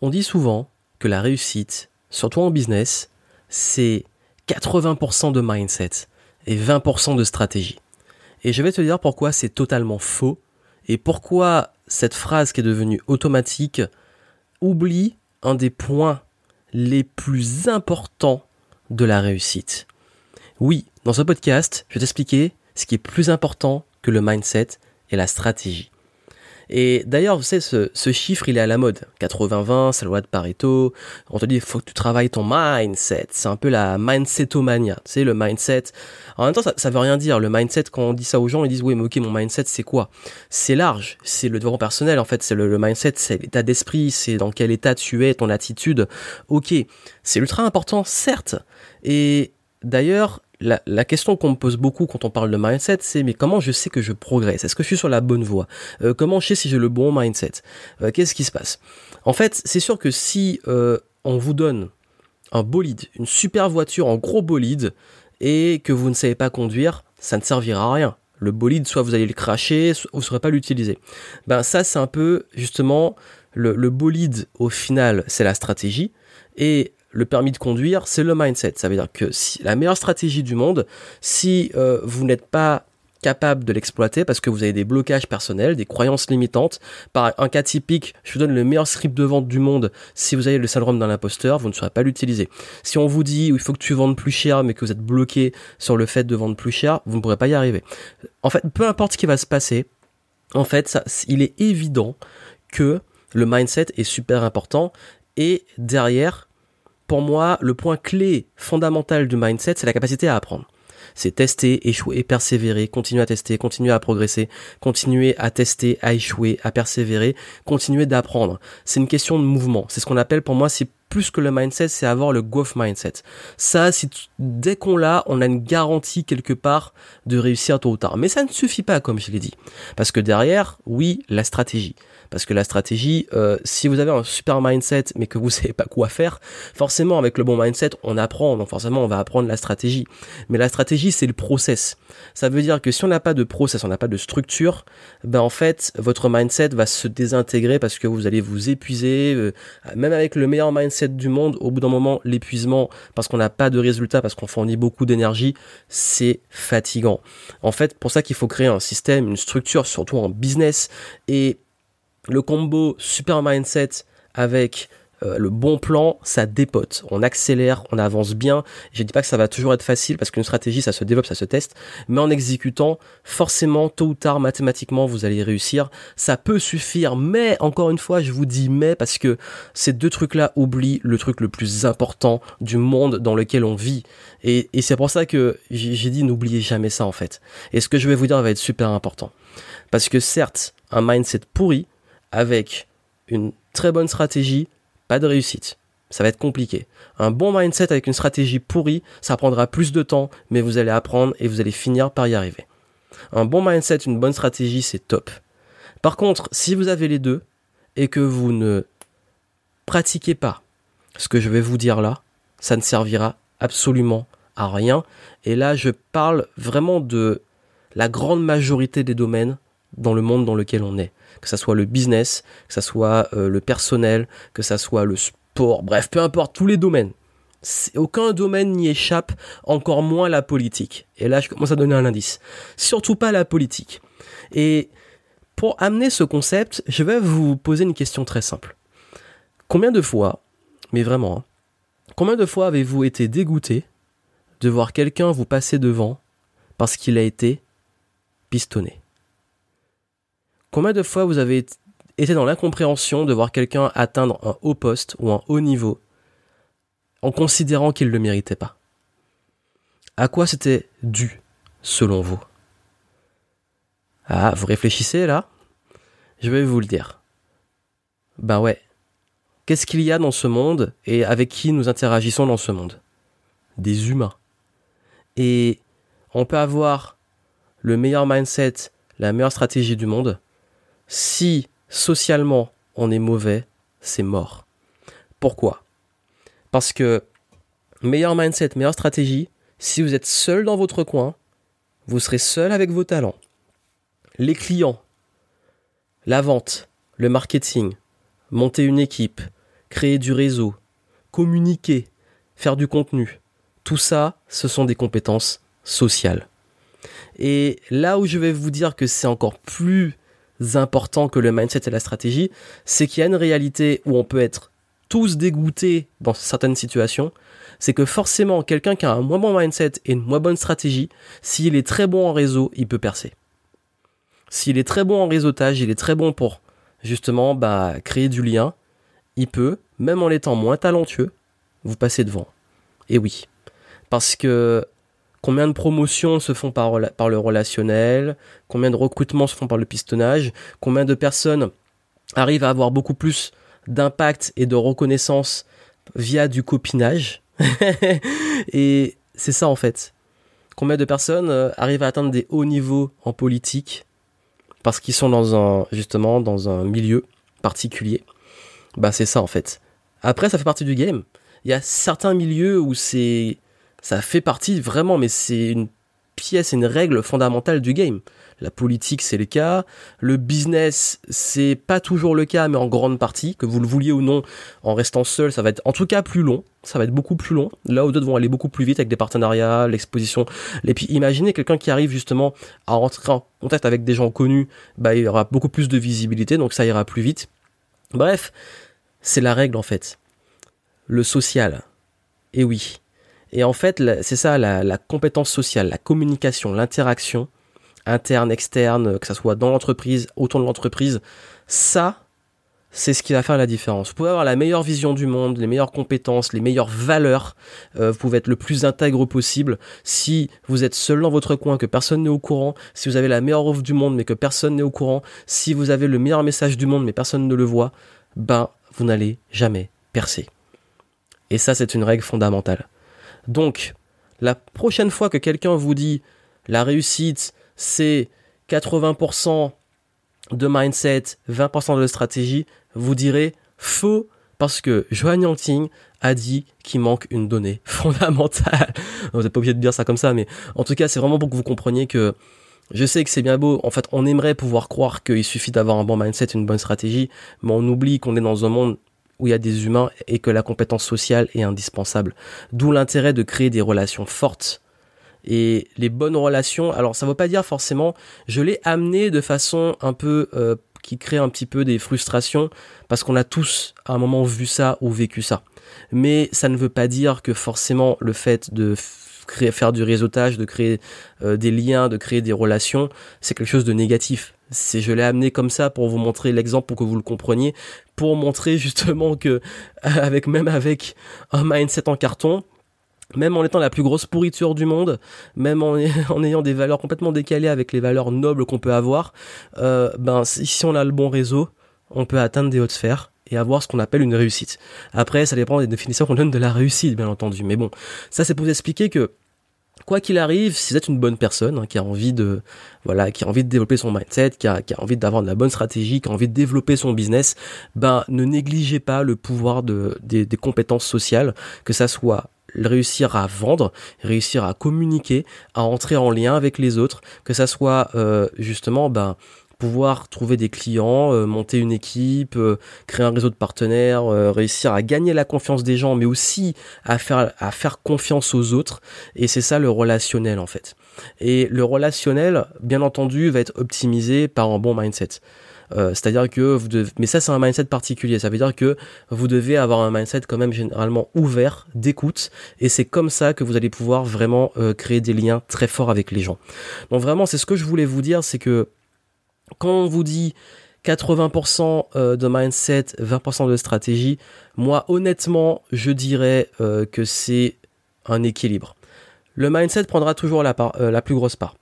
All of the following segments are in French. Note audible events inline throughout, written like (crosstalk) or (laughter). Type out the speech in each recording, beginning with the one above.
On dit souvent que la réussite, surtout en business, c'est 80% de mindset et 20% de stratégie. Et je vais te dire pourquoi c'est totalement faux et pourquoi cette phrase qui est devenue automatique oublie un des points les plus importants de la réussite. Oui, dans ce podcast, je vais t'expliquer ce qui est plus important que le mindset et la stratégie. Et d'ailleurs, vous savez, ce, chiffre, il est à la mode. 80-20, c'est la loi de Pareto. On te dit, il faut que tu travailles ton mindset. C'est un peu la mindsetomania. Tu sais, le mindset. En même temps, ça, ça veut rien dire. Le mindset, quand on dit ça aux gens, ils disent, oui, mais ok, mon mindset, c'est quoi? C'est large. C'est le développement personnel, en fait. C'est le, le mindset, c'est l'état d'esprit. C'est dans quel état tu es, ton attitude. Ok. C'est ultra important, certes. Et d'ailleurs, la, question qu'on me pose beaucoup quand on parle de mindset, c'est mais comment je sais que je progresse? Est-ce que je suis sur la bonne voie? Euh, Comment je sais si j'ai le bon mindset? Euh, Qu'est-ce qui se passe? En fait, c'est sûr que si euh, on vous donne un bolide, une super voiture, un gros bolide, et que vous ne savez pas conduire, ça ne servira à rien. Le bolide, soit vous allez le cracher, soit vous ne saurez pas l'utiliser. Ben ça, c'est un peu justement le, le bolide. Au final, c'est la stratégie, et le permis de conduire, c'est le mindset. Ça veut dire que si, la meilleure stratégie du monde, si euh, vous n'êtes pas capable de l'exploiter parce que vous avez des blocages personnels, des croyances limitantes. Par un cas typique, je vous donne le meilleur script de vente du monde. Si vous avez le syndrome d'un imposteur, vous ne saurez pas l'utiliser. Si on vous dit il faut que tu vendes plus cher mais que vous êtes bloqué sur le fait de vendre plus cher, vous ne pourrez pas y arriver. En fait, peu importe ce qui va se passer, en fait, ça, il est évident que le mindset est super important et derrière, pour moi, le point clé fondamental du mindset, c'est la capacité à apprendre. C'est tester, échouer, persévérer, continuer à tester, continuer à progresser, continuer à tester, à échouer, à persévérer, continuer d'apprendre. C'est une question de mouvement. C'est ce qu'on appelle pour moi, c'est plus que le mindset, c'est avoir le growth mindset. Ça, dès qu'on l'a, on a une garantie quelque part de réussir tôt ou tard. Mais ça ne suffit pas, comme je l'ai dit. Parce que derrière, oui, la stratégie. Parce que la stratégie, euh, si vous avez un super mindset mais que vous (laughs) savez pas quoi faire, forcément avec le bon mindset, on apprend. Donc forcément, on va apprendre la stratégie. Mais la stratégie, c'est le process. Ça veut dire que si on n'a pas de process, on n'a pas de structure, ben en fait, votre mindset va se désintégrer parce que vous allez vous épuiser. Euh, même avec le meilleur mindset du monde, au bout d'un moment, l'épuisement, parce qu'on n'a pas de résultat, parce qu'on fournit beaucoup d'énergie, c'est fatigant. En fait, pour ça qu'il faut créer un système, une structure, surtout en business, et le combo super mindset avec euh, le bon plan, ça dépote. On accélère, on avance bien. Je dis pas que ça va toujours être facile parce qu'une stratégie, ça se développe, ça se teste. Mais en exécutant, forcément, tôt ou tard, mathématiquement, vous allez réussir. Ça peut suffire, mais encore une fois, je vous dis mais parce que ces deux trucs-là oublient le truc le plus important du monde dans lequel on vit. Et, et c'est pour ça que j'ai dit n'oubliez jamais ça en fait. Et ce que je vais vous dire va être super important. Parce que certes, un mindset pourri, avec une très bonne stratégie, pas de réussite. Ça va être compliqué. Un bon mindset avec une stratégie pourrie, ça prendra plus de temps, mais vous allez apprendre et vous allez finir par y arriver. Un bon mindset, une bonne stratégie, c'est top. Par contre, si vous avez les deux et que vous ne pratiquez pas ce que je vais vous dire là, ça ne servira absolument à rien. Et là, je parle vraiment de la grande majorité des domaines dans le monde dans lequel on est que ça soit le business, que ça soit euh, le personnel, que ça soit le sport, bref, peu importe, tous les domaines. Aucun domaine n'y échappe, encore moins la politique. Et là, je commence à donner un indice. Surtout pas la politique. Et pour amener ce concept, je vais vous poser une question très simple. Combien de fois, mais vraiment, hein, combien de fois avez-vous été dégoûté de voir quelqu'un vous passer devant parce qu'il a été pistonné? Combien de fois vous avez été dans l'incompréhension de voir quelqu'un atteindre un haut poste ou un haut niveau en considérant qu'il ne le méritait pas? À quoi c'était dû, selon vous? Ah, vous réfléchissez là? Je vais vous le dire. Ben ouais. Qu'est-ce qu'il y a dans ce monde et avec qui nous interagissons dans ce monde? Des humains. Et on peut avoir le meilleur mindset, la meilleure stratégie du monde, si socialement on est mauvais, c'est mort. Pourquoi? Parce que meilleur mindset, meilleure stratégie, si vous êtes seul dans votre coin, vous serez seul avec vos talents. Les clients, la vente, le marketing, monter une équipe, créer du réseau, communiquer, faire du contenu. Tout ça, ce sont des compétences sociales. Et là où je vais vous dire que c'est encore plus important que le mindset et la stratégie, c'est qu'il y a une réalité où on peut être tous dégoûtés dans certaines situations, c'est que forcément quelqu'un qui a un moins bon mindset et une moins bonne stratégie, s'il est très bon en réseau, il peut percer. S'il est très bon en réseautage, il est très bon pour justement bah, créer du lien, il peut, même en étant moins talentueux, vous passer devant. Et oui. Parce que combien de promotions se font par, le relationnel, combien de recrutements se font par le pistonnage, combien de personnes arrivent à avoir beaucoup plus d'impact et de reconnaissance via du copinage? (laughs) et c'est ça en fait. Combien de personnes euh, arrivent à atteindre des hauts niveaux en politique? Parce qu'ils sont dans un justement dans un milieu particulier. Bah c'est ça en fait. Après ça fait partie du game. Il y a certains milieux où c'est ça fait partie vraiment mais c'est une pièce une règle fondamentale du game. La politique, c'est le cas. Le business, c'est pas toujours le cas, mais en grande partie, que vous le vouliez ou non, en restant seul, ça va être en tout cas plus long. Ça va être beaucoup plus long. Là où d'autres vont aller beaucoup plus vite avec des partenariats, l'exposition. Et puis imaginez quelqu'un qui arrive justement à rentrer en contact avec des gens connus, bah il y aura beaucoup plus de visibilité, donc ça ira plus vite. Bref, c'est la règle en fait. Le social. Et oui. Et en fait, c'est ça, la, compétence sociale, la communication, l'interaction, interne, externe, que ça soit dans l'entreprise, autour de l'entreprise, ça, c'est ce qui va faire la différence. Vous pouvez avoir la meilleure vision du monde, les meilleures compétences, les meilleures valeurs. Euh, vous pouvez être le plus intègre possible. Si vous êtes seul dans votre coin, que personne n'est au courant, si vous avez la meilleure offre du monde, mais que personne n'est au courant, si vous avez le meilleur message du monde, mais personne ne le voit, ben, vous n'allez jamais percer. Et ça, c'est une règle fondamentale. Donc, la prochaine fois que quelqu'un vous dit la réussite, c'est 80% de mindset, 20% de stratégie, vous direz faux parce que Johan Yangting a dit qu'il manque une donnée (laughs) fondamentale. vous n'êtes pas obligé de dire ça comme ça, mais en tout cas, c'est vraiment pour que vous compreniez que je sais que c'est bien beau. En fait, on aimerait pouvoir croire qu'il suffit d'avoir un bon mindset, une bonne stratégie, mais on oublie qu'on est dans un monde où il y a des humains et que la compétence sociale est indispensable. D'où l'intérêt de créer des relations fortes et les bonnes relations. Alors ça ne veut pas dire forcément, je l'ai amené de façon un peu euh, qui crée un petit peu des frustrations parce qu'on a tous à un moment vu ça ou vécu ça. Mais ça ne veut pas dire que forcément le fait de faire du réseautage, de créer euh, des liens, de créer des relations, c'est quelque chose de négatif. C'est, je l'ai amené comme ça pour vous montrer l'exemple pour que vous le compreniez, pour montrer justement que avec même avec un mindset en carton, même en étant la plus grosse pourriture du monde, même en, (laughs) ayant des valeurs complètement décalées avec les valeurs nobles qu'on peut avoir, euh, ben si on a le bon réseau, on peut atteindre des hautes sphères et avoir ce qu'on appelle une réussite. Après, ça dépend des définitions qu'on donne de la réussite, bien entendu. Mais bon, ça c'est pour vous expliquer que quoi qu'il arrive, si vous êtes une bonne personne hein, qui a envie de voilà, qui a envie de développer son mindset, qui a, envie d'avoir de la bonne stratégie, qui a envie de développer son business, ben ne négligez pas le pouvoir de, des, des compétences sociales, que ça soit réussir à vendre, réussir à communiquer, à entrer en lien avec les autres, que ça soit euh, justement ben, pouvoir trouver des clients, euh, monter une équipe, euh, créer un réseau de partenaires, réussir à gagner la confiance des gens, mais aussi à faire, à faire confiance aux autres. Et c'est ça le relationnel en fait. Et le relationnel, bien entendu, va être optimisé par un bon mindset. Euh, c'est-à-dire que vous devez, mais ça c'est un mindset particulier. Ça veut dire que vous devez avoir un mindset quand même généralement ouvert, d'écoute, et c'est comme ça que vous allez pouvoir vraiment euh, créer des liens très forts avec les gens. Donc vraiment, c'est ce que je voulais vous dire, c'est que quand on vous dit 80% euh, de mindset, 20% de stratégie, moi honnêtement, je dirais que c'est un équilibre. Le mindset prendra toujours la, part, la plus grosse part.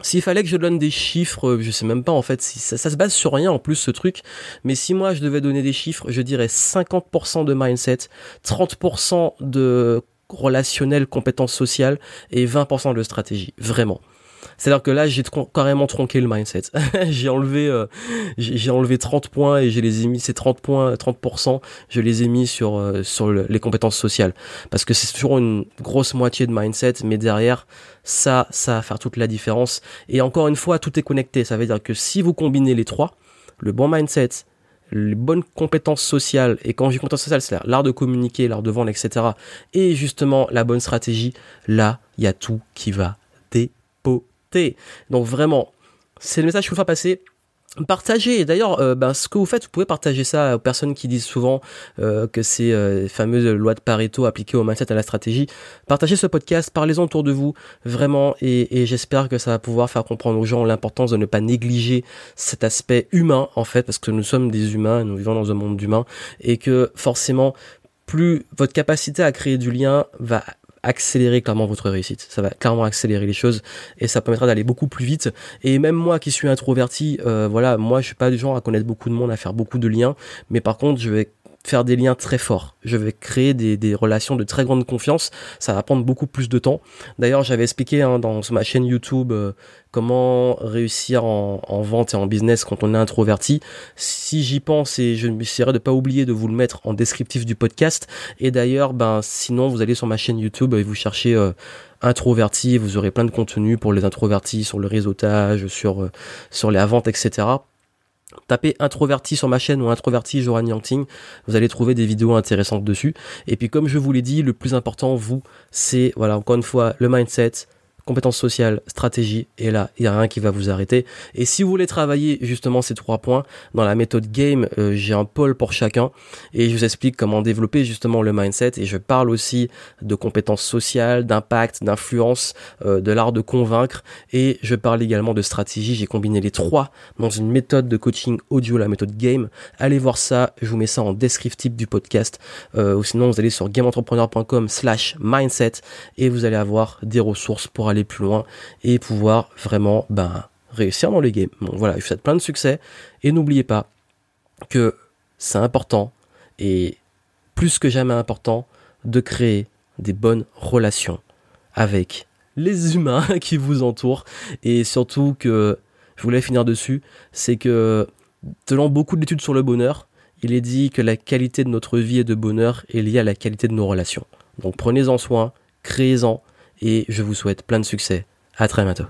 S'il fallait que je donne des chiffres, je sais même pas en fait si ça, ça, se base sur rien en plus ce truc, mais si moi je devais donner des chiffres, je dirais 50% de mindset, 30% de relationnel, compétences sociales et 20% de stratégie, vraiment. C'est-à-dire que là, j'ai carrément tronqué le mindset. (laughs) j'ai enlevé, euh, j'ai enlevé 30 points et je les ai mis, ces 30 points, 30%, je les ai mis sur, euh, sur les compétences sociales. Parce que c'est toujours une grosse moitié de mindset, mais derrière, ça, ça va faire toute la différence. Et encore une fois, tout est connecté. Ça veut dire que si vous combinez les trois, le bon mindset, les bonnes compétences sociales, et quand je dis compétences sociales, c'est l'art de communiquer, l'art de vendre, etc., et justement la bonne stratégie, là, il y a tout qui va Donc vraiment, c'est le message que je vous faire passer. Partagez. D'ailleurs, euh, ben, ce que vous faites, vous pouvez partager ça aux personnes qui disent souvent euh, que c'est euh, fameuse loi de Pareto appliquée au mindset à la stratégie. Partagez ce podcast, parlez-en autour de vous, vraiment, et, et j'espère que ça va pouvoir faire comprendre aux gens l'importance de ne pas négliger cet aspect humain, en fait, parce que nous sommes des humains, nous vivons dans un monde d'humains, et que forcément, plus votre capacité à créer du lien va accélérer clairement votre réussite. Ça va clairement accélérer les choses et ça permettra d'aller beaucoup plus vite. Et même moi qui suis introverti, euh, voilà, moi je suis pas du genre à connaître beaucoup de monde, à faire beaucoup de liens, mais par contre je vais faire des liens très forts. Je vais créer des, relations de très grande confiance. Ça va prendre beaucoup plus de temps. D'ailleurs, j'avais expliqué hein, dans ma chaîne YouTube euh, comment réussir en, en, vente et en business quand on est introverti. Si j'y pense et je m'essaierai de pas oublier de vous le mettre en descriptif du podcast. Et d'ailleurs, ben sinon, vous allez sur ma chaîne YouTube et vous cherchez euh, introverti. Vous aurez plein de contenu pour les introvertis sur le réseautage, sur euh, sur la vente, etc Tapez introverti sur ma chaîne ou introverti Joran Yangting, vous allez trouver des vidéos intéressantes dessus. Et puis comme je vous l'ai dit, le plus important, vous, c'est, voilà, encore une fois, le mindset, compétences sociales, stratégie, et là, il n'y a rien qui va vous arrêter. Et si vous voulez travailler justement ces trois points, dans la méthode game, euh, j'ai un pôle pour chacun, et je vous explique comment développer justement le mindset, et je parle aussi de compétences sociales, d'impact, d'influence, euh, de l'art de convaincre, et je parle également de stratégie, j'ai combiné les trois dans une méthode de coaching audio, la méthode game. Allez voir ça, je vous mets ça en descriptif du podcast, euh, ou sinon vous allez sur gameentrepreneur.com slash mindset, et vous allez avoir des ressources pour aller plus loin et pouvoir vraiment ben, réussir dans les games. Voilà, je vous souhaite plein de succès et n'oubliez pas que c'est important et plus que jamais important de créer des bonnes relations avec les humains (laughs) qui vous entourent et surtout que je voulais finir dessus, c'est que selon beaucoup d'études sur le bonheur, il est dit que la qualité de notre vie et de bonheur est liée à la qualité de nos relations. Donc prenez-en soin, créez-en, et je vous souhaite plein de succès. À très bientôt.